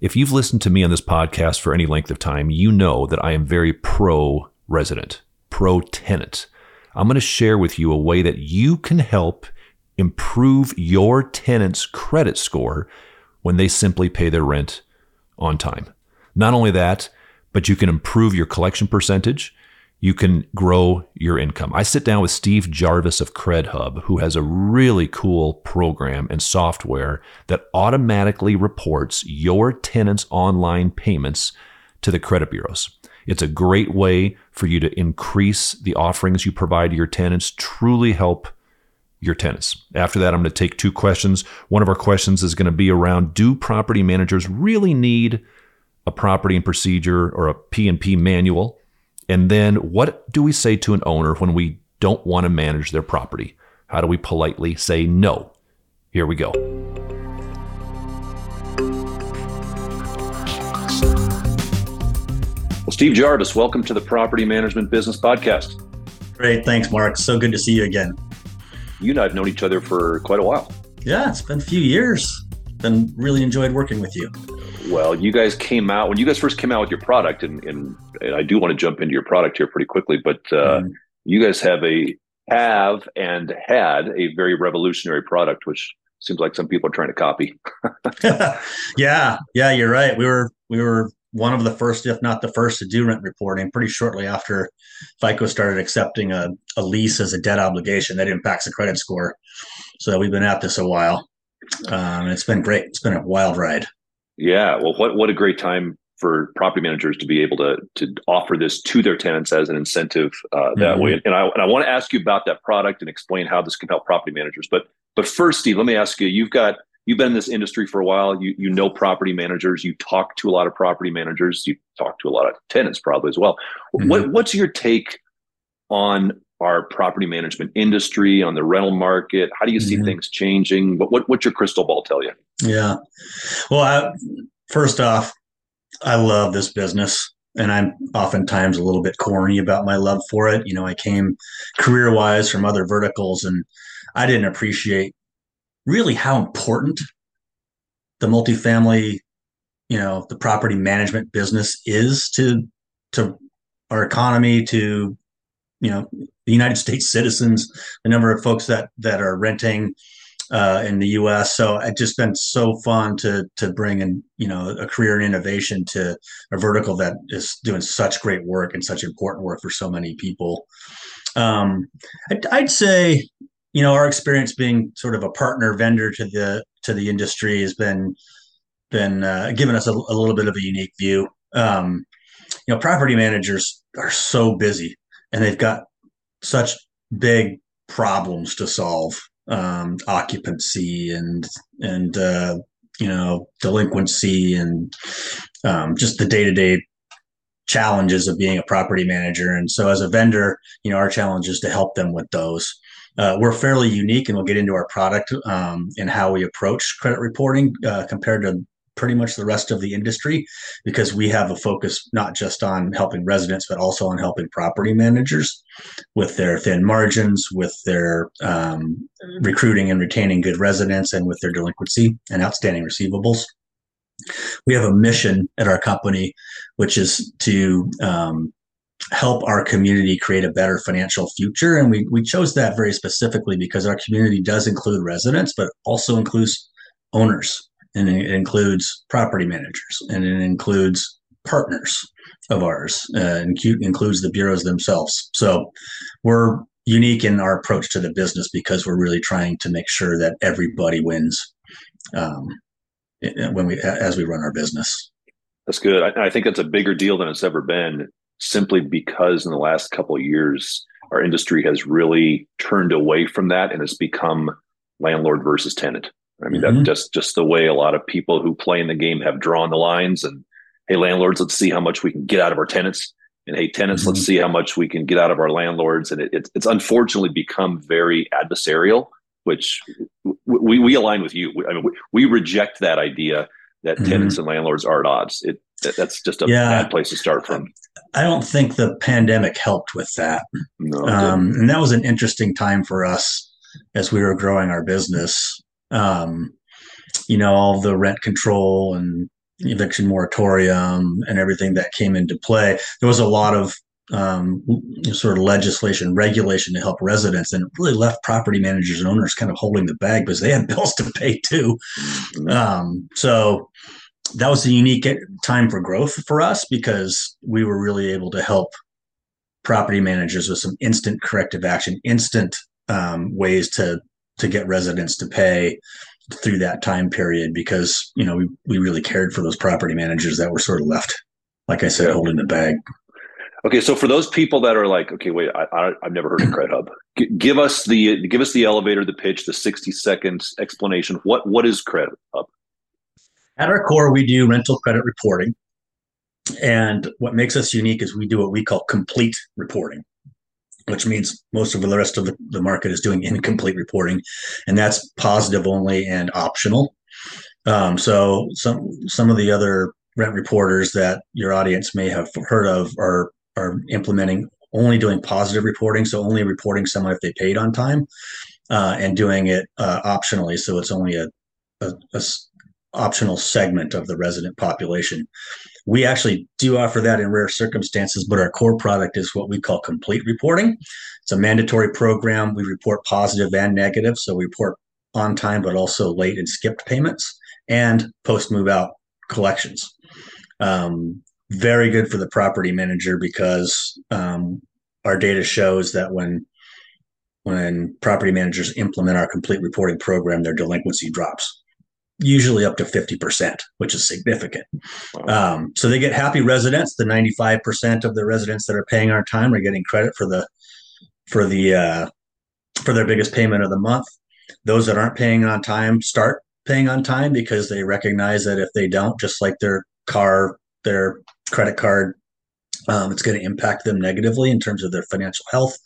If you've listened to me on this podcast for any length of time, you know that I am very pro resident, pro tenant. I'm going to share with you a way that you can help improve your tenant's credit score when they simply pay their rent on time. Not only that, but you can improve your collection percentage. You can grow your income. I sit down with Steve Jarvis of CredHub, who has a really cool program and software that automatically reports your tenants' online payments to the credit bureaus. It's a great way for you to increase the offerings you provide to your tenants, truly help your tenants. After that, I'm going to take two questions. One of our questions is going to be around do property managers really need a property and procedure or a P&P manual? And then what do we say to an owner when we don't want to manage their property? How do we politely say no? Here we go. Well, Steve Jarvis, welcome to the Property Management Business Podcast. Great. Thanks, Marc. So good to see you again you and I have known each other for quite a while. Yeah, it's been a few years. Been really enjoyed working with you. Well, you guys came out when you guys first came out with your product, and, and, and I do want to jump into your product here pretty quickly, but uh, mm. you guys have a have and had a very revolutionary product, which seems like some people are trying to copy. yeah, yeah, you're right. We were we were one of the first, if not the first, to do rent reporting pretty shortly after FICO started accepting a, a lease as a debt obligation that impacts the credit score. So we've been at this a while. Um, and it's been great. It's been a wild ride. Yeah. Well, what, what a great time for property managers to be able to, to offer this to their tenants as an incentive uh, that mm-hmm. way. And I, and I want to ask you about that product and explain how this can help property managers. But, but first, Steve, let me ask you, you've got you've been in this industry for a while. You you know property managers. You talk to a lot of property managers. You talk to a lot of tenants probably as well. Mm-hmm. What what's your take on our property management industry on the rental market? How do you see mm-hmm. things changing? What, what what's your crystal ball tell you? Yeah, well, I, first off, I love this business. And I'm oftentimes a little bit corny about my love for it. You know, I came career wise from other verticals and I didn't appreciate really how important the multifamily, you know, the property management business is to to our economy, to you know, the United States citizens, the number of folks that that are renting uh, in the U.S. So it's just been so fun to to bring in you know a career in innovation to a vertical that is doing such great work and such important work for so many people. Um, I'd, I'd say you know our experience being sort of a partner vendor to the to the industry has been been uh, given us a, a, little bit of a unique view um, you know property managers are so busy and they've got such big problems to solve um, occupancy and and uh, you know delinquency and um, just the day-to-day challenges of being a property manager. And so as a vendor you know our challenge is to help them with those. Uh, we're fairly unique, and we'll get into our product um, and how we approach credit reporting uh, compared to pretty much the rest of the industry because we have a focus not just on helping residents but also on helping property managers with their thin margins with their um, recruiting and retaining good residents and with their delinquency and outstanding receivables we have a mission at our company which is to um, help our community create a better financial future. And we, we chose that very specifically because our community does include residents, but also includes owners and it includes property managers and it includes partners of ours uh, and includes the bureaus themselves. So we're unique in our approach to the business because we're really trying to make sure that everybody wins um, when we as we run our business. That's good. I, I think that's a bigger deal than it's ever been simply because in the last couple of years, our industry has really turned away from that and it's become landlord versus tenant. I mean, mm-hmm. that's just just the way a lot of people who play in the game have drawn the lines. And hey, landlords, let's see how much we can get out of our tenants. And hey, tenants, mm-hmm. let's see how much we can get out of our landlords. And it, it's it's unfortunately become very adversarial, which we we align with you. I mean, we, we reject that idea that mm-hmm. tenants and landlords are at odds. It that's just a yeah, bad place to start from. I don't think the pandemic helped with that. No, um, and that was an interesting time for us as we were growing our business. Um, you know, all the rent control and eviction moratorium and everything that came into play, there was a lot of um, sort of legislation, regulation to help residents, and it really left property managers and owners kind of holding the bag because they had bills to pay too. Mm-hmm. Um, so that was a unique time for growth for us because we were really able to help property managers with some instant corrective action, instant um, ways to to get residents to pay through that time period because you know we, we really cared for those property managers that were sort of left like i said yeah. holding the bag. Okay so for those people that are like okay wait I, I, have never heard of CredHub. G- give us the give us the elevator the pitch the 60 seconds explanation. What what is credit hub? At our core we do rental credit reporting. And what makes us unique is we do what we call complete reporting which means most of the rest of the, the market is doing incomplete reporting, and that's positive only and optional. Um, so some some of the other rent reporters that your audience may have heard of are are implementing only doing positive reporting, so only reporting someone if they paid on time, uh, and doing it uh, optionally, so it's only a, a, a optional segment of the resident population. We actually do offer that in rare circumstances, but our core product is what we call complete reporting. It's a mandatory program. We report positive and negative. So we report on time, but also late and skipped payments and post move out collections. Um, very good for the property manager because um, our data shows that when when property managers implement our complete reporting program, their delinquency drops usually up to 50%, which is significant. Wow. Um, so they get happy residents. The 95% of the residents that are paying our time are getting credit for the for the uh, for their biggest payment of the month. Those that aren't paying on time start paying on time because they recognize that if they don't, just like their car, their credit card, um, it's going to impact them negatively in terms of their financial health.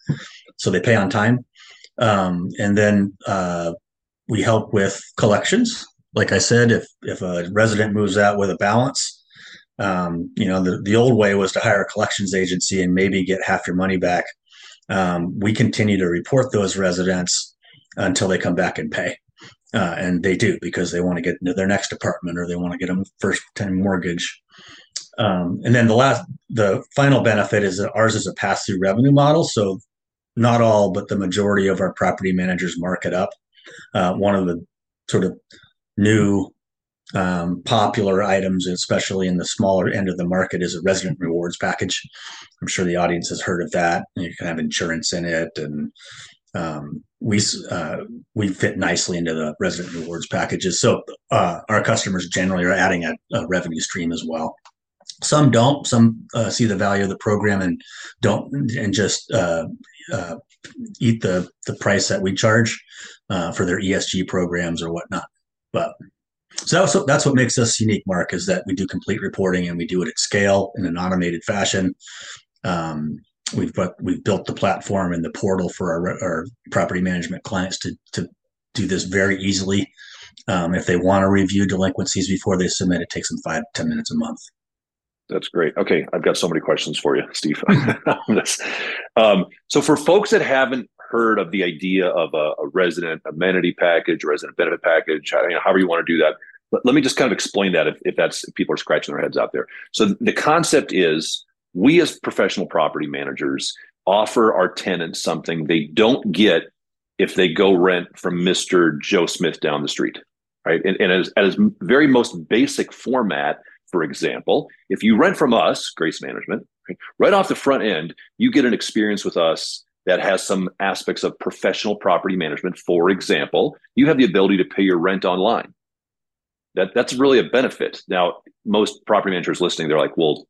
So they pay on time. Um, and then uh, we help with collections like I said, if if a resident moves out with a balance, um, you know, the, the old way was to hire a collections agency and maybe get half your money back. Um, we continue to report those residents until they come back and pay. Uh, and they do because they want to get into their next apartment or they want to get a first time mortgage. Um, and then the last, the final benefit is that ours is a pass through revenue model. So not all, but the majority of our property managers mark it up. Uh, one of the sort of new um, popular items, especially in the smaller end of the market, is a resident rewards package. I'm sure the audience has heard of that. You can have insurance in it, and um, we uh, we fit nicely into the resident rewards packages. So uh, our customers generally are adding a, a, revenue stream as well. Some don't. Some uh, see the value of the program and don't, and just uh, uh, eat the the price that we charge uh, for their ESG programs or whatnot. But so that's what, that's what makes us unique, Marc, is that we do complete reporting and we do it at scale in an automated fashion. Um, we've we've built the platform and the portal for our, our property management clients to to do this very easily. Um, if they want to review delinquencies before they submit, it takes them five ten minutes a month. That's great. Okay, I've got so many questions for you, Steve. um, so for folks that haven't heard of the idea of a, a resident amenity package, resident benefit package, you know, however you want to do that. Let, let me just kind of explain that if, if that's if people are scratching their heads out there. So the concept is we as professional property managers offer our tenants something they don't get if they go rent from Mr. Joe Smith down the street, right? And, and as, as very most basic format, for example, if you rent from us, Grace Management, right, right off the front end, you get an experience with us that has some aspects of professional property management. For example, you have the ability to pay your rent online. That that's really a benefit. Now, most property managers listening, they're like, "Well,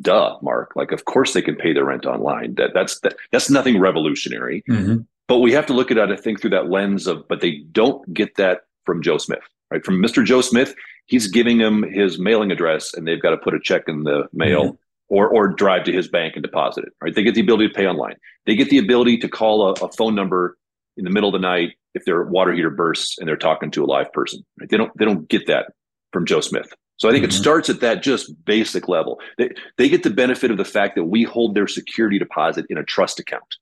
duh, Marc. Like, of course they can pay their rent online. That that's that, that's nothing revolutionary." Mm-hmm. But we have to look at it, I think, through that lens of, but they don't get that from Joe Smith, right? From Mr. Joe Smith, he's giving them his mailing address, and they've got to put a check in the mail. Mm-hmm or or drive to his bank and deposit it. Right? They get the ability to pay online. They get the ability to call a, a phone number in the middle of the night if their water heater bursts and they're talking to a live person. Right? They don't they don't get that from Joe Smith. So I think mm-hmm. it starts at that just basic level. They they get the benefit of the fact that we hold their security deposit in a trust account.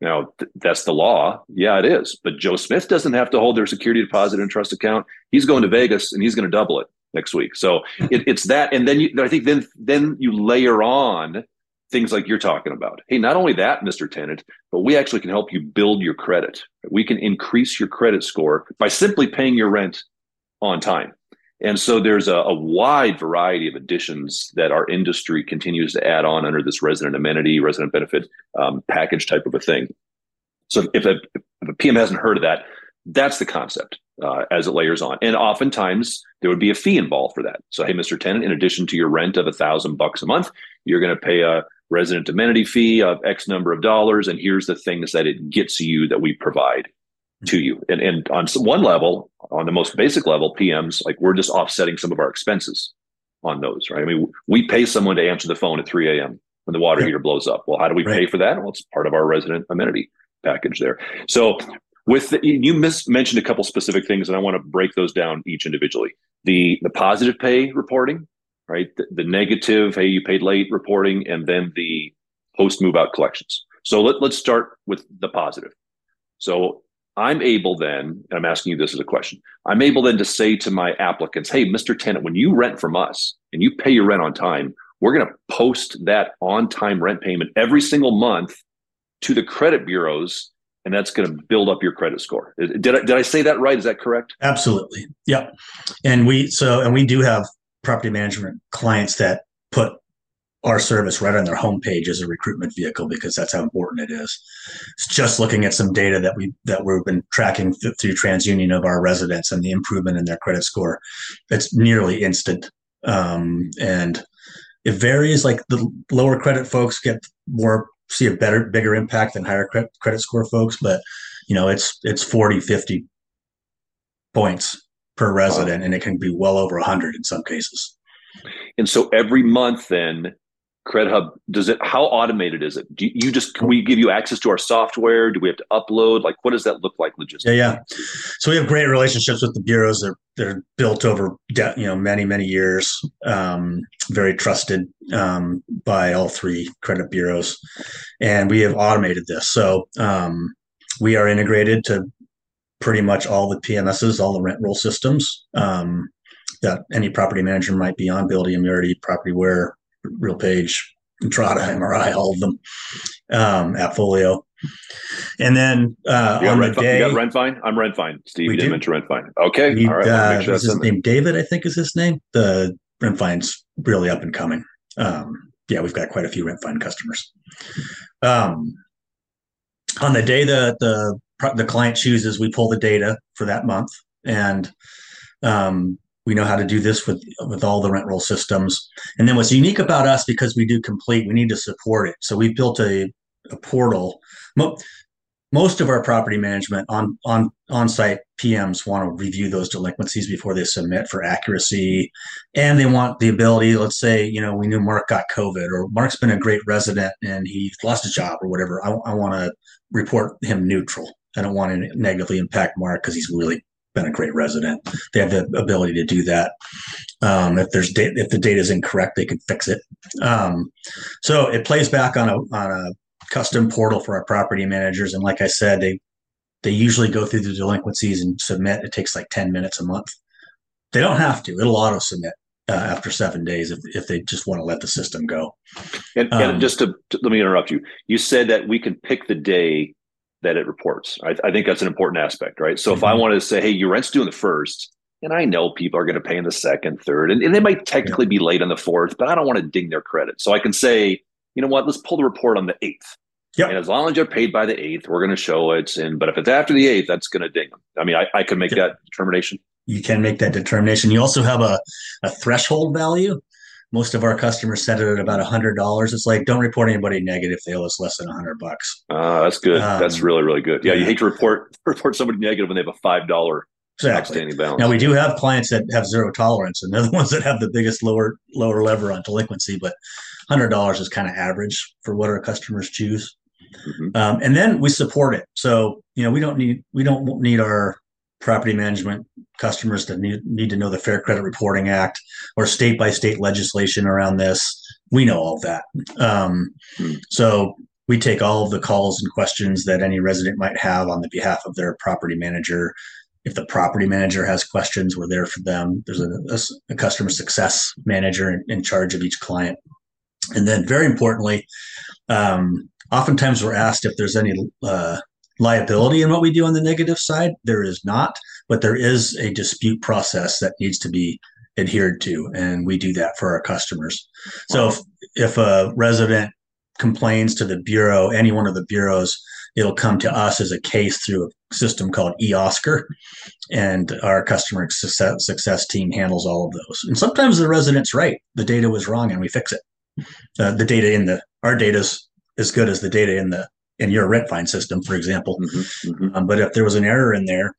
Now th- that's the law. Yeah, it is. But Joe Smith doesn't have to hold their security deposit in a trust account. He's going to Vegas and he's going to double it. Next week. So it, it's that, and then you, I think then then you layer on things like you're talking about. Hey, not only that, Mr. Tenant, but we actually can help you build your credit. We can increase your credit score by simply paying your rent on time. And so there's a, a, wide variety of additions that our industry continues to add on under this resident amenity, resident benefit um, package type of a thing. So if a, if a PM hasn't heard of that, that's the concept uh, as it layers on. And oftentimes there would be a fee involved for that. So, hey, Mr. Tenant, in addition to your rent of a thousand bucks a month, you're going to pay a resident amenity fee of X number of dollars. And here's the things that it gets you that we provide to you. And, and on one level, on the most basic level, PMs, like we're just offsetting some of our expenses on those, right? I mean, we pay someone to answer the phone at 3 a.m. when the water heater blows up. Well, how do we right. pay for that? Well, it's part of our resident amenity package there. So with the, you mis- mentioned a couple specific things, and I want to break those down each individually. The the positive pay reporting, right? The, the negative, hey, you paid late reporting, and then the post move out collections. So let, let's start with the positive. So I'm able then, and I'm asking you this as a question, I'm able then to say to my applicants, hey, Mr. Tenant, when you rent from us and you pay your rent on time, we're going to post that on time rent payment every single month to the credit bureaus and that's going to build up your credit score. Did I, did I say that right? Is that correct? Absolutely. Yep. And we so and we do have property management clients that put our service right on their homepage as a recruitment vehicle because that's how important it is. It's just looking at some data that we that we've been tracking th- through TransUnion of our residents and the improvement in their credit score. It's nearly instant, um, and it varies. Like the lower credit folks get more see a better bigger impact than higher credit, credit score folks but you know it's it's 40 50 points per resident wow. and it can be well over 100 in some cases and so every month then CredHub does it? How automated is it? Do you just can we give you access to our software? Do we have to upload? Like, what does that look like logistically? Yeah, yeah. So we have great relationships with the bureaus. They're they're built over you know many many years. Um, very trusted um, by all three credit bureaus, and we have automated this. So um, we are integrated to pretty much all the PMSs, all the rent roll systems um, that any property manager might be on. Buildium, PropertyWare, RealPage, Entrata, MRI, all of them, um, Appfolio. And then uh, on the day, you got Rentvine. I'm Rentvine. Steve, you didn't mention Rentvine. Okay, we, all right. Uh, sure his name David, I think is his name. The Rentvine's really up and coming. Um, yeah, we've got quite a few Rentvine customers. Um, on the day that the the client chooses, we pull the data for that month, and um, we know how to do this with with all the rent roll systems. And then what's unique about us, because we do complete, we need to support it. So we've built a, a portal. Most of our property management on on on site PMs want to review those delinquencies before they submit for accuracy, and they want the ability. Let's say you know we knew Marc got COVID, or Marc's been a great resident and he lost his job or whatever. I, I want to report him neutral. I don't want to negatively impact Mark because he's really been a great resident. They have the ability to do that. Um, if there's da- if the data is incorrect, they can fix it. Um, so it plays back on a on a custom portal for our property managers. And like I said, they they usually go through the delinquencies and submit. It takes like ten minutes a month. They don't have to. It'll auto submit. Uh, after seven days, if, if they just want to let the system go. And, um, and just to, to, let me interrupt you, you said that we can pick the day that it reports. I, I think that's an important aspect, right? So mm-hmm. if I mm-hmm. wanted to say, hey, your rent's due in the first, and I know people are going to pay in the second, third, and, and they might technically yeah. be late on the fourth, but I don't want to ding their credit. So I can say, you know what, let's pull the report on the eighth. Yep. And as long as you're paid by the eighth, we're going to show it. And but if it's after the eighth, that's going to ding them. I mean, I, I can make that determination. You can make that determination. You also have a, a threshold value most of our customers set it at about a hundred dollars. It's like don't report anybody negative they owe us less than a hundred bucks. Uh, that's good. Um, that's really really good. Yeah, yeah, you hate to report report somebody negative when they have a five dollar exactly. outstanding balance. Now we do have clients that have zero tolerance, and they're the ones that have the biggest lower lower lever on delinquency. But hundred dollars is kind of average for what our customers choose. Mm-hmm. Um, and then we support it. So you know we don't need we don't need our property management customers that need, need to know the Fair Credit Reporting Act or state by state legislation around this. We know all of that. Um, hmm. So we take all of the calls and questions that any resident might have on the behalf of their property manager. if the property manager has questions, we're there for them. There's a, a, a customer success manager in, in, charge of each client. And then, very importantly, um, oftentimes we're asked if there's any uh, liability in what we do on the negative side. There is not, but there is a dispute process that needs to be adhered to, and we do that for our customers. So if, if a resident complains to the bureau, any one of the bureaus, it'll come to us as a case through a system called e-OSCAR, and our customer success, success team handles all of those. And sometimes the resident's right; the data was wrong, and we fix it. Uh, the data in the our data's as good as the data in the in your Rentvine system, for example. Mm-hmm, mm-hmm. Um, but if there was an error in there,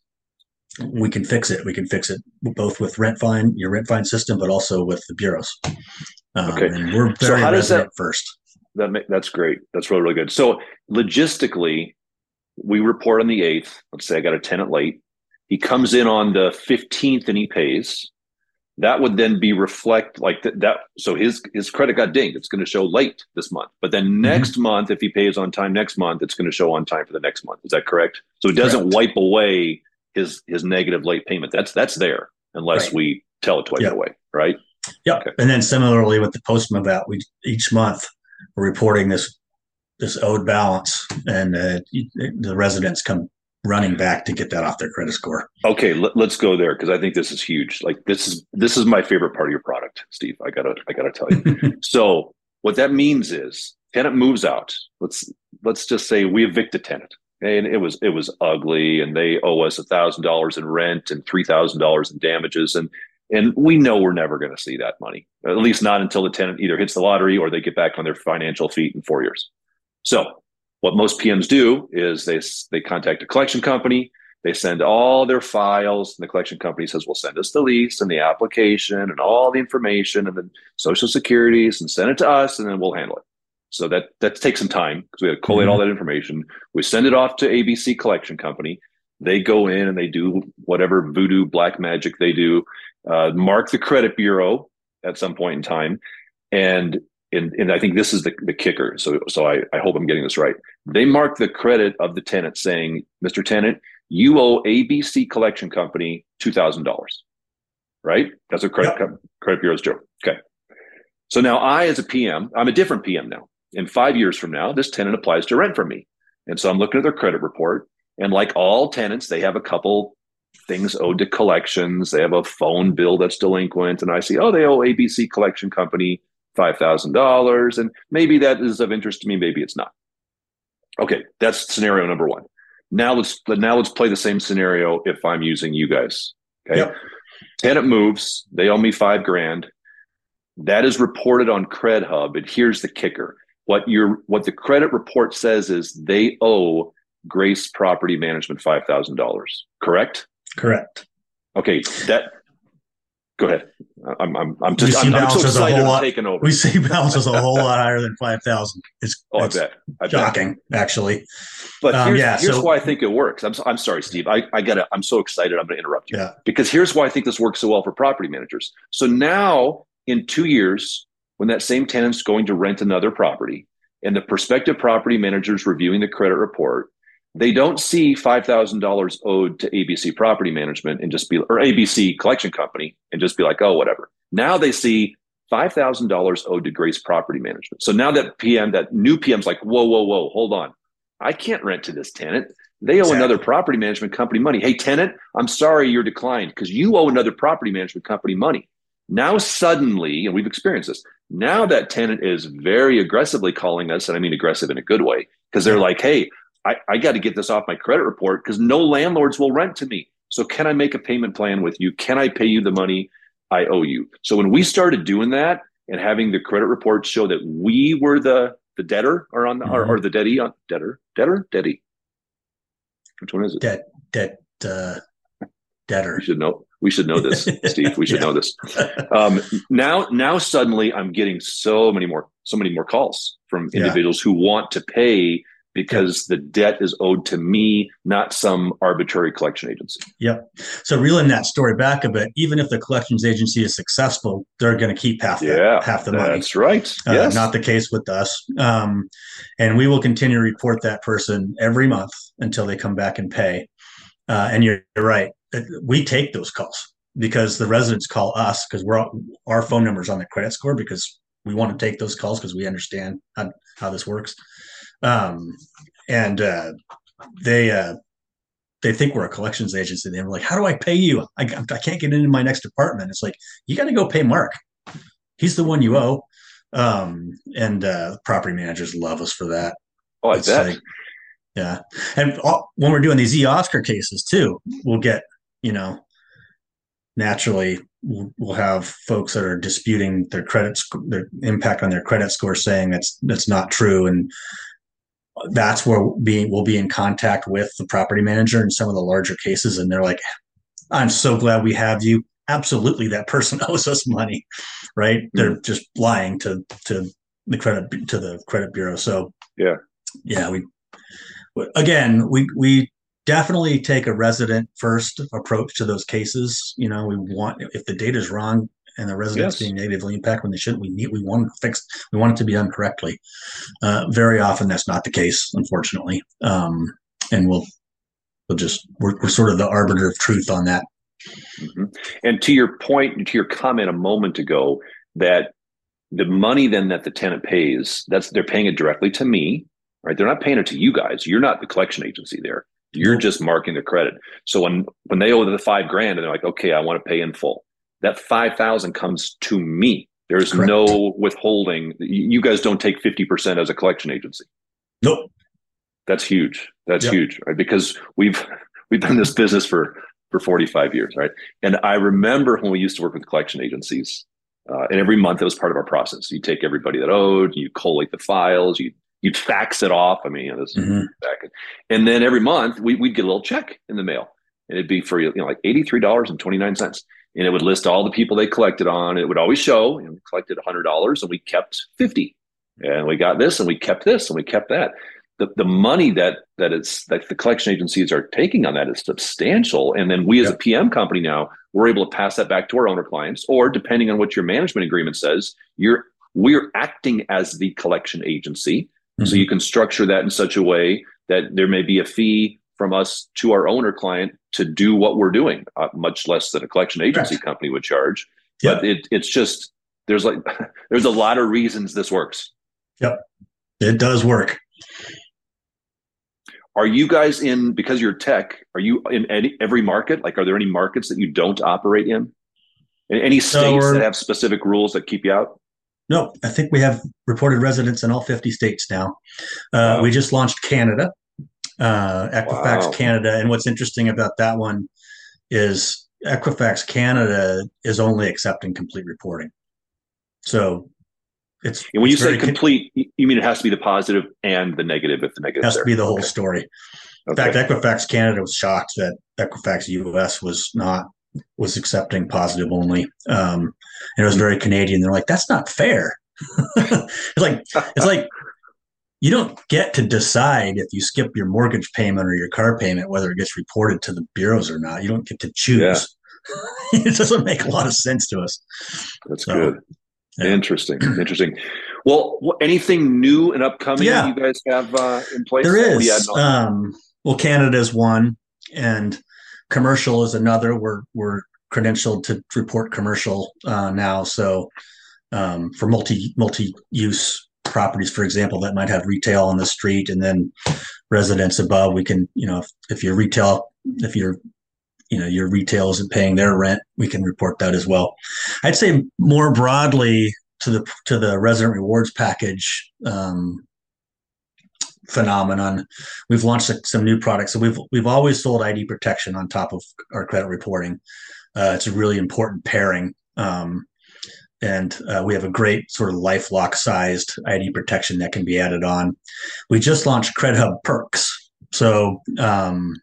we can fix it. We can fix it both with Rentvine, your Rentvine system, but also with the bureaus. Um, okay, and we're very so how does that first? That that's great. That's really really good. So logistically, we report on the eighth. Let's say I got a tenant late. He comes in on the fifteenth and he pays. That would then be reflect like th- that. So his his credit got dinged. It's going to show late this month. But then mm-hmm. next month, if he pays on time next month, it's going to show on time for the next month. Is that correct? So it doesn't correct. wipe away his his negative late payment. That's that's there unless right. we tell it to wipe yep. away, right? Yeah. Okay. And then similarly with the postman move out, we each month we're reporting this this owed balance, and uh, the residents come running back to get that off their credit score. Okay, let, us go there because I think this is huge. Like this is this is my favorite part of your product, Steve. I gotta I gotta tell you. so what that means is tenant moves out. Let's let's just say we evict a tenant and it was it was ugly and they owe us a thousand dollars in rent and three thousand dollars in damages and and we know we're never going to see that money at least not until the tenant either hits the lottery or they get back on their financial feet in four years so what most pms do is they they contact a collection company they send all their files and the collection company says well send us the lease and the application and all the information and the social securities and send it to us and then we'll handle it so that that takes some time because we have to collate mm-hmm. all that information. We send it off to ABC Collection Company. They go in and they do whatever voodoo black magic they do, uh, mark the credit bureau at some point in time, and and, and I think this is the, the kicker. So so I, I hope I'm getting this right. They mark the credit of the tenant saying, Mr. Tenant, you owe ABC Collection Company two thousand dollars. Right? That's what credit yep. credit bureaus do. Okay. So now I, as a PM, I'm a different PM now in five years from now, this tenant applies to rent from me. And so I'm looking at their credit report. And like all tenants, they have a couple things owed to collections. They have a phone bill that's delinquent. And I see, oh, they owe ABC Collection Company $5,000. And maybe that is of interest to me. Maybe it's not. Okay, that's scenario number one. Now let's now let's play the same scenario if I'm using you guys. Okay. Yep. Tenant moves, they owe me five grand. That is reported on CredHub. And here's the kicker what your what the credit report says is they owe Grace Property Management five thousand dollars. Correct. Correct. Okay. That. Go ahead. I'm I'm I'm just I'm, I'm so excited. Lot, taking over. We see balances a whole lot higher than five thousand. It's oh, I bet. I shocking, bet. actually. But um, here's, yeah, here's so, why I think it works. I'm I'm sorry, Steve. I I gotta. I'm so excited. I'm going to interrupt you. Yeah. Because here's why I think this works so well for property managers. So now in two years, when that same tenant's going to rent another property and the prospective property managers reviewing the credit report, they don't see $5,000 owed to ABC property management and just be, or ABC collection company and just be like, oh, whatever. Now they see $5,000 owed to Grace property management. So now that PM, that new PM's like, whoa, whoa, whoa, hold on. I can't rent to this tenant. They owe exactly. another property management company money. Hey, tenant, I'm sorry you're declined because you owe another property management company money. Now, suddenly, and we've experienced this, now that tenant is very aggressively calling us, and I mean aggressive in a good way, because they're like, hey, I, I got to get this off my credit report because no landlords will rent to me. So, can I make a payment plan with you? Can I pay you the money I owe you? So, when we started doing that and having the credit report show that we were the the debtor or on the mm-hmm. or, or, the debtee on debtor, debtor, debtee. Which one is it? Debt, debt, uh, debtor. You should know we should know this, Steve. We should yeah. know this. Um, now, now suddenly, I'm getting so many more, so many more calls from individuals yeah. who want to pay because the debt is owed to me, not some arbitrary collection agency. Yep. So reeling that story back a bit, even if the collections agency is successful, they're going to keep half the yeah, half the money. That's right. Uh, yes. Not the case with us. Um, and we will continue to report that person every month until they come back and pay. Uh, and you're, you're right we take those calls because the residents call us because we're our phone numbers on the credit score because we want to take those calls because we understand how, how this works. Um, and uh, they uh, they think we're a collections agency. They're like, "How do I pay you? I, I can't get into my next department." It's like you got to go pay Marc. He's the one you owe. Um, and uh, property managers love us for that. Oh, I it's bet. Like, yeah, and all, when we're doing these e Oscar cases too, we'll get you know naturally we'll have folks that are disputing their credit sc- their impact on their credit score saying that's that's not true and that's where being we'll be in contact with the property manager in some of the larger cases and they're like i'm so glad we have you absolutely that person owes us money right mm-hmm. they're just lying to to the credit to the credit bureau so yeah yeah we again we we definitely take a resident first approach to those cases. You know, we want if the data is wrong and the residents yes. being negatively impacted when they shouldn't, we need we want to fix we want it to be done correctly. Uh, very often that's not the case, unfortunately. Um, and we'll we'll just we're, we're sort of the arbiter of truth on that. Mm-hmm. And to your point, to your comment a moment ago, that the money then that the tenant pays, that's they're paying it directly to me, right? They're not paying it to you guys. You're not the collection agency there. You're just marking the credit. So when when they owe the five grand and they're like, okay, I want to pay in full, that five thousand comes to me. There's Correct. no withholding. You guys don't take fifty percent as a collection agency. Nope. That's huge. That's yep. huge, right? Because we've we've done this business for for 45 years, right? And I remember when we used to work with collection agencies, uh, and every month it was part of our process. You take everybody that owed, you collate the files, you you'd fax it off. I mean, you know, this mm-hmm. back, and then every month we, we'd get a little check in the mail, and it'd be for you know like eighty three dollars and twenty nine cents, and it would list all the people they collected on. It would always show you know, we collected hundred dollars and we kept fifty, and we got this and we kept this and we kept that. The, the money that that is that the collection agencies are taking on that is substantial, and then we as yep. a PM company now we're able to pass that back to our owner clients, or depending on what your management agreement says, you're we're acting as the collection agency Mm-hmm. So you can structure that in such a way that there may be a fee from us to our owner client to do what we're doing, uh, much less than a collection agency right. company would charge. Yep. But it, it's just there's like there's a lot of reasons this works. Yep, it does work. Are you guys in because you're tech? Are you in any, every market? Like, are there any markets that you don't operate in? Any states so that have specific rules that keep you out? No, I think we have reported residents in all 50 states now. Uh, wow. We just launched Canada, uh, Equifax wow. Canada. And what's interesting about that one is Equifax Canada is only accepting complete reporting. So it's and when it's you say complete, con- you mean it has to be the positive and the negative if the negative has there. to be the whole okay. story. In okay. fact, Equifax Canada was shocked that Equifax US was not was accepting positive only. Um, and it was very Canadian. They're like, that's not fair. it's like it's like you don't get to decide if you skip your mortgage payment or your car payment whether it gets reported to the bureaus or not. You don't get to choose. Yeah. it doesn't make a lot of sense to us. That's so, good. Yeah. Interesting. Interesting. Well, anything new and upcoming yeah. you guys have uh, in place? There is. Um, well, Canada's one, and commercial is another. We're we're credentialed to report commercial uh, now. So um, for multi multi use properties, for example, that might have retail on the street and then residents above, we can you know if, if your retail if your you know your retail isn't paying their rent, we can report that as well. I'd say more broadly to the to the resident rewards package. Um, phenomenon. We've launched some new products. So we've we've always sold ID protection on top of our credit reporting. Uh, it's a really important pairing. Um, and uh, we have a great sort of LifeLock sized ID protection that can be added on. We just launched CredHub Perks. So um,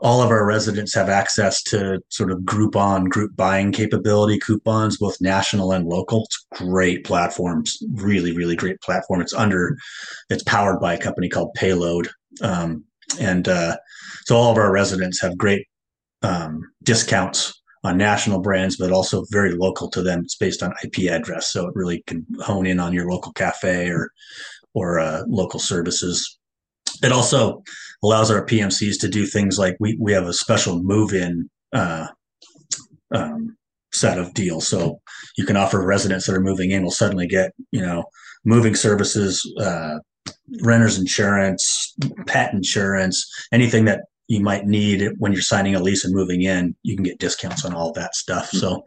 all of our residents have access to sort of Groupon group buying capability coupons both national and local it's great platforms really really great platform it's under it's powered by a company called payload um, and uh, so all of our residents have great um, discounts on national brands but also very local to them it's based on ip address so it really can hone in on your local cafe or or uh, local services it also allows our PMCs to do things like we we have a special move-in uh, um, set of deals. So you can offer residents that are moving in will suddenly get you know moving services, uh, renters insurance, pet insurance, anything that you might need when you're signing a lease and moving in. You can get discounts on all that stuff. Mm-hmm. So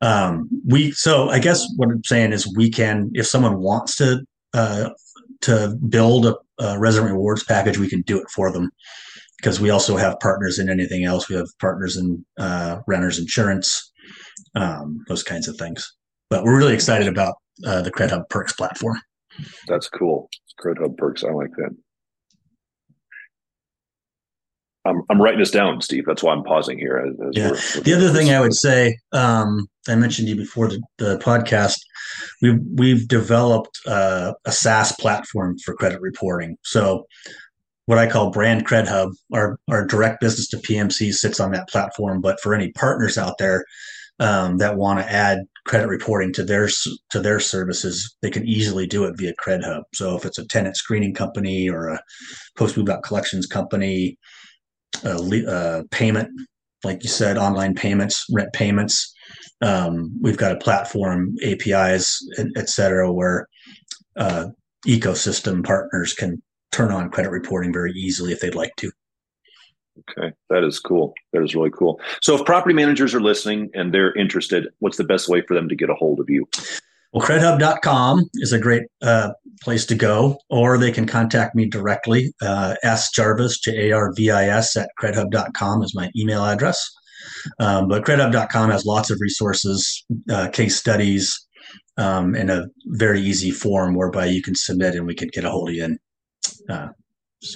um, we so I guess what I'm saying is we can if someone wants to uh, to build a, a resident rewards package, we can do it for them because we also have partners in anything else. We have partners in uh, renters insurance, um, those kinds of things. But we're really excited about uh, the CredHub Perks platform. That's cool. CredHub Perks. I like that. I'm, I'm writing this down, Steve. That's why I'm pausing here. As, as yeah. We're, the other thing I would say, um, I mentioned you before the, the podcast. We've we've developed uh, a SaaS platform for credit reporting. So, what I call Brand CredHub, our our direct business to PMC sits on that platform. But for any partners out there um, that want to add credit reporting to their to their services, they can easily do it via CredHub. So, if it's a tenant screening company or a post move out collections company uh, uh, payment, like you said, online payments, rent payments. Um, we've got a platform, APIs, et cetera, where uh, ecosystem partners can turn on credit reporting very easily if they'd like to. Okay, that is cool. That is really cool. So, if property managers are listening and they're interested, what's the best way for them to get a hold of you? Well, credhub.com is a great uh, place to go, or they can contact me directly. Uh, S Jarvis, J A R V I S, at credhub.com is my email address. Um, but credhub.com has lots of resources, uh, case studies, um, and a very easy form whereby you can submit and we can get a hold of you and uh,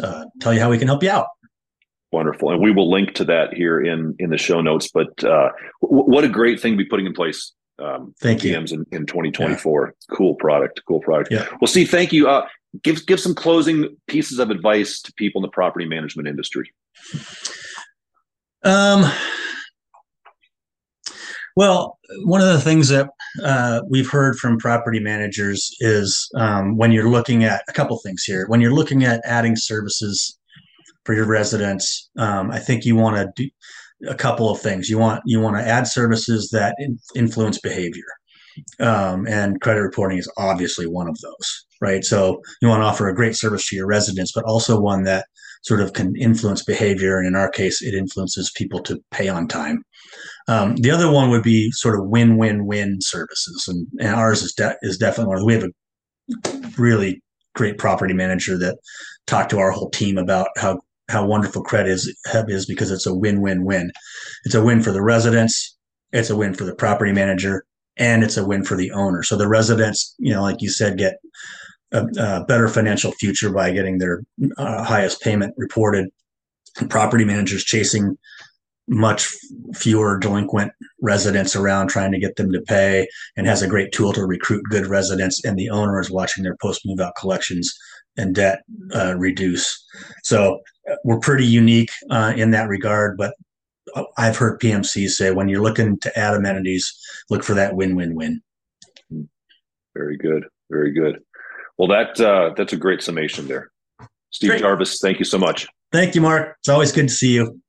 uh, tell you how we can help you out. Wonderful, and we will link to that here in in the show notes. But uh, w- what a great thing to be putting in place um, thank you. in, in 2024. Yeah. Cool product. Cool product. Yeah. Well, Steve, thank you. Uh, give give some closing pieces of advice to people in the property management industry. Um. Well, one of the things that uh, we've heard from property managers is um, when you're looking at a couple things here. When you're looking at adding services for your residents, um, I think you want to do a couple of things. You want you want to add services that in, influence behavior, um, and credit reporting is obviously one of those, right? So you want to offer a great service to your residents, but also one that sort of can influence behavior. And in our case, it influences people to pay on time. Um, the other one would be sort of win-win-win services, and, and ours is de- is definitely one. We have a really great property manager that talked to our whole team about how how wonderful credit is Hub is because it's a win-win-win. It's a win for the residents, it's a win for the property manager, and it's a win for the owner. So the residents, you know, like you said, get a, a better financial future by getting their uh, highest payment reported. Property managers chasing much fewer delinquent residents around trying to get them to pay and has a great tool to recruit good residents and the owner is watching their post move out collections and debt uh, reduce so we're pretty unique uh, in that regard. But I've heard PMC say when you're looking to add amenities, look for that win-win-win. Very good, very good. Well, that uh, that's a great summation there, Steve great. Jarvis. Thank you so much. Thank you, Marc. It's always good to see you.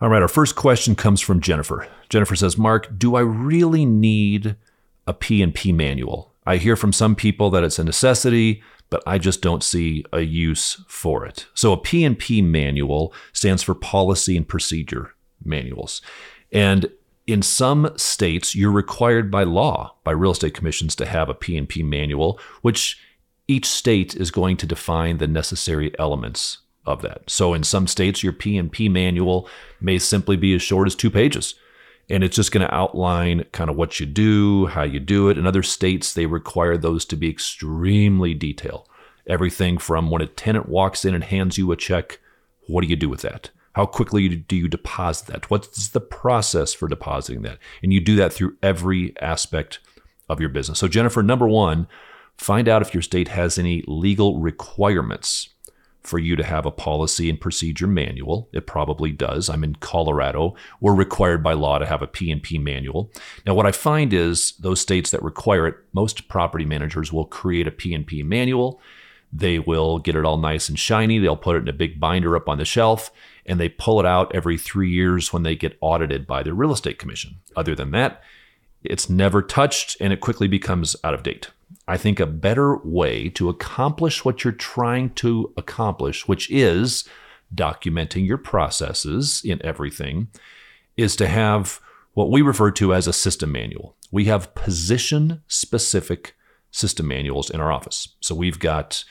All right, our first question comes from Jennifer. Jennifer says, "Marc, do I really need a P&P manual? I hear from some people that it's a necessity, but I just don't see a use for it. So a P&P manual stands for policy and procedure manuals. And in some states, you're required by law, by real estate commissions, to have a P&P manual, which each state is going to define the necessary elements of that. So in some states, your P&P manual may simply be as short as two pages and it's just going to outline kind of what you do, how you do it. In other states, they require those to be extremely detailed. Everything from when a tenant walks in and hands you a check, what do you do with that? How quickly do you deposit that? What's the process for depositing that? And you do that through every aspect of your business. So, Jennifer, number one, find out if your state has any legal requirements for you to have a policy and procedure manual. It probably does. I'm in Colorado. We're required by law to have a P&P manual. Now, what I find is those states that require it, most property managers will create a P&P manual. They will get it all nice and shiny. They'll put it in a big binder up on the shelf and they pull it out every three years when they get audited by the real estate commission. Other than that, it's never touched and it quickly becomes out of date. I think a better way to accomplish what you're trying to accomplish, which is documenting your processes in everything, is to have what we refer to as a system manual. We have position specific system manuals in our office. So we've got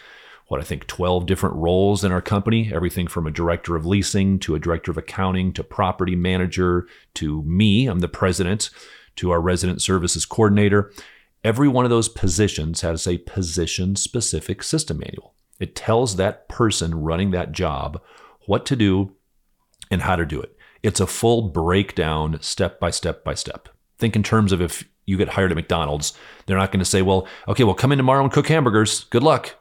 what I think 12 different roles in our company, everything from a director of leasing to a director of accounting to property manager to me, I'm the president, to our resident services coordinator. Every one of those positions has a position specific system manual. It tells that person running that job what to do and how to do it. It's a full breakdown, step by step by step. Think in terms of if you get hired at McDonald's, they're not going to say, well, okay, well, come in tomorrow and cook hamburgers. Good luck.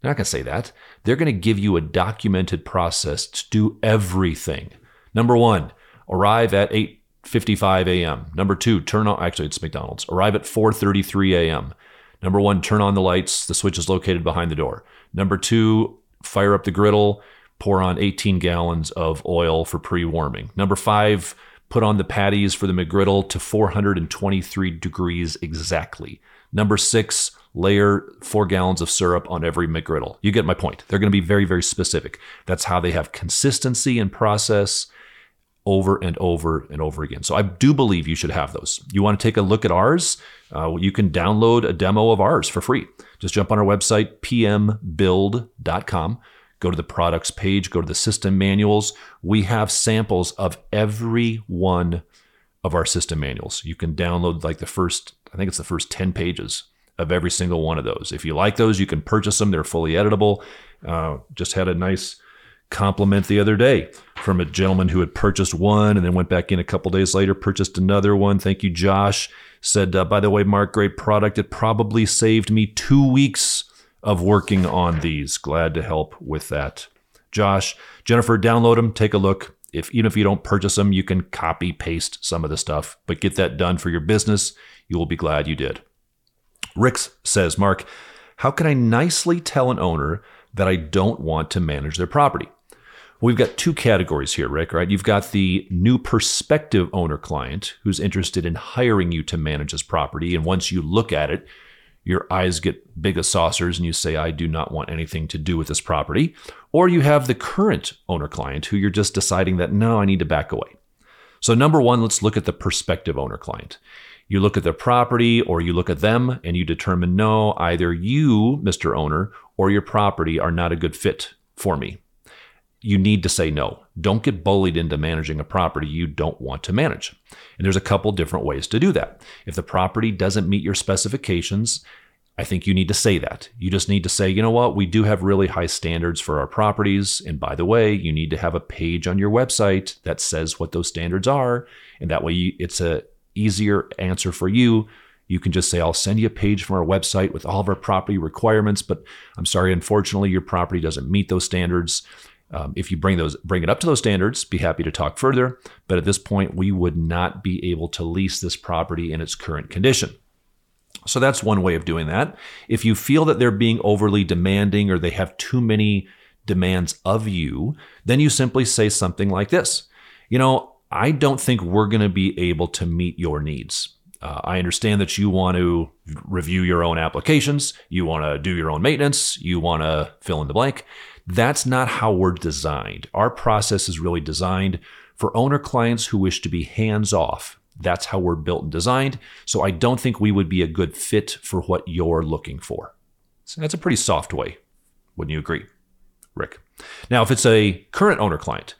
They're not going to say that. They're going to give you a documented process to do everything. Number one, arrive at 8.55 a.m. Number two, turn on, actually, it's McDonald's. Arrive at 4.33 a.m. Number one, turn on the lights. The switch is located behind the door. Number two, fire up the griddle pour on 18 gallons of oil for pre-warming. Number five, put on the patties for the McGriddle to 423 degrees exactly. Number six, layer four gallons of syrup on every McGriddle. You get my point. They're going to be very, very specific. That's how they have consistency and process over and over and over again. So I do believe you should have those. You want to take a look at ours? Uh, you can download a demo of ours for free. Just jump on our website, pmbuild.com go to the products page, go to the system manuals. We have samples of every one of our system manuals. You can download like the first, I think it's the first 10 pages of every single one of those. If you like those, you can purchase them. They're fully editable. Uh, just had a nice compliment the other day from a gentleman who had purchased one and then went back in a couple days later, purchased another one. Thank you, Josh. Said, uh, by the way, Marc, great product. It probably saved me two weeks of working on these. Glad to help with that. Josh, Jennifer, download them, take a look. If even if you don't purchase them, you can copy paste some of the stuff, but get that done for your business. You will be glad you did. Ricks says, Marc, how can I nicely tell an owner that I don't want to manage their property? We've got two categories here, Rick, right? You've got the new prospective owner client who's interested in hiring you to manage his property. And once you look at it, your eyes get big as saucers and you say, I do not want anything to do with this property. Or you have the current owner client who you're just deciding that, no, I need to back away. So, number one, let's look at the prospective owner client. You look at their property or you look at them and you determine, no, either you, Mr. Owner, or your property are not a good fit for me. You need to say no. Don't get bullied into managing a property you don't want to manage. And there's a couple different ways to do that. If the property doesn't meet your specifications, I think you need to say that. You just need to say, you know what, we do have really high standards for our properties. And by the way, you need to have a page on your website that says what those standards are. And that way it's a easier answer for you. You can just say, I'll send you a page from our website with all of our property requirements, but I'm sorry, unfortunately, your property doesn't meet those standards. Um, if you bring those bring it up to those standards, be happy to talk further. But at this point, we would not be able to lease this property in its current condition. So that's one way of doing that. If you feel that they're being overly demanding or they have too many demands of you, then you simply say something like this You know, I don't think we're going to be able to meet your needs. Uh, I understand that you want to review your own applications, you want to do your own maintenance, you want to fill in the blank. That's not how we're designed. Our process is really designed for owner clients who wish to be hands off. That's how we're built and designed. So I don't think we would be a good fit for what you're looking for. So that's a pretty soft way. Wouldn't you agree, Rick? Now, if it's a current owner client,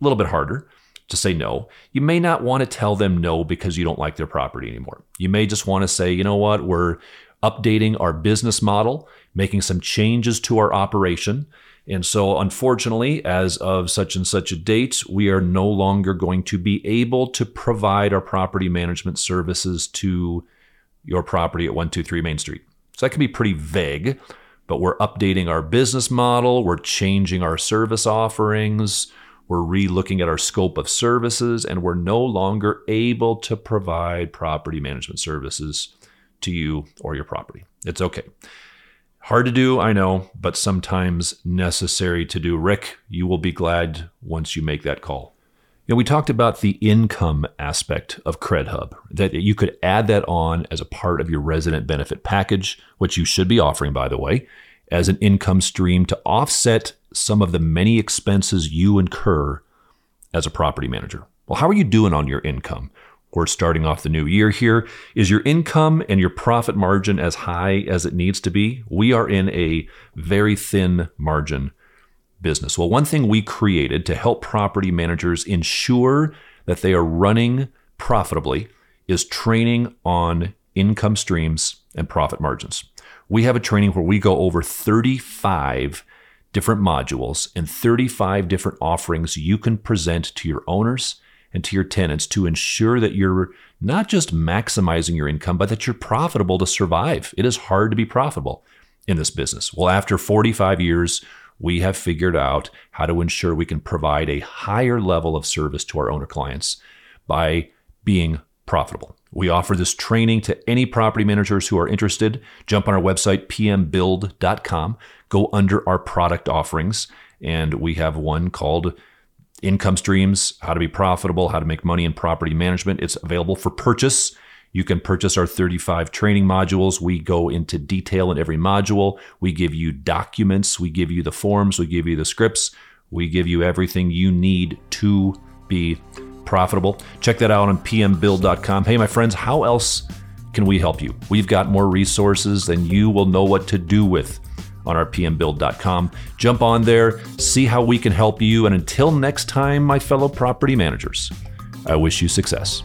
a little bit harder to say no. You may not want to tell them no because you don't like their property anymore. You may just want to say, you know what, we're updating our business model, making some changes to our operation. And so, unfortunately, as of such and such a date, we are no longer going to be able to provide our property management services to your property at 123 Main Street. So, that can be pretty vague, but we're updating our business model, we're changing our service offerings, we're re looking at our scope of services, and we're no longer able to provide property management services to you or your property. It's okay. Hard to do, I know, but sometimes necessary to do. Rick, you will be glad once you make that call. You know, we talked about the income aspect of CredHub, that you could add that on as a part of your resident benefit package, which you should be offering, by the way, as an income stream to offset some of the many expenses you incur as a property manager. Well, how are you doing on your income? We're starting off the new year here. Is your income and your profit margin as high as it needs to be? We are in a very thin margin business. Well, one thing we created to help property managers ensure that they are running profitably is training on income streams and profit margins. We have a training where we go over 35 different modules and 35 different offerings you can present to your owners and to your tenants to ensure that you're not just maximizing your income, but that you're profitable to survive. It is hard to be profitable in this business. Well, after 45 years, we have figured out how to ensure we can provide a higher level of service to our owner clients by being profitable. We offer this training to any property managers who are interested. Jump on our website, pmbuild.com, go under our product offerings, and we have one called income streams, how to be profitable, how to make money in property management. It's available for purchase. You can purchase our 35 training modules. We go into detail in every module. We give you documents, we give you the forms, we give you the scripts, we give you everything you need to be profitable. Check that out on pmbuild.com. Hey, my friends, how else can we help you? We've got more resources than you will know what to do with on our pmbuild.com. Jump on there, see how we can help you. And until next time, my fellow property managers, I wish you success.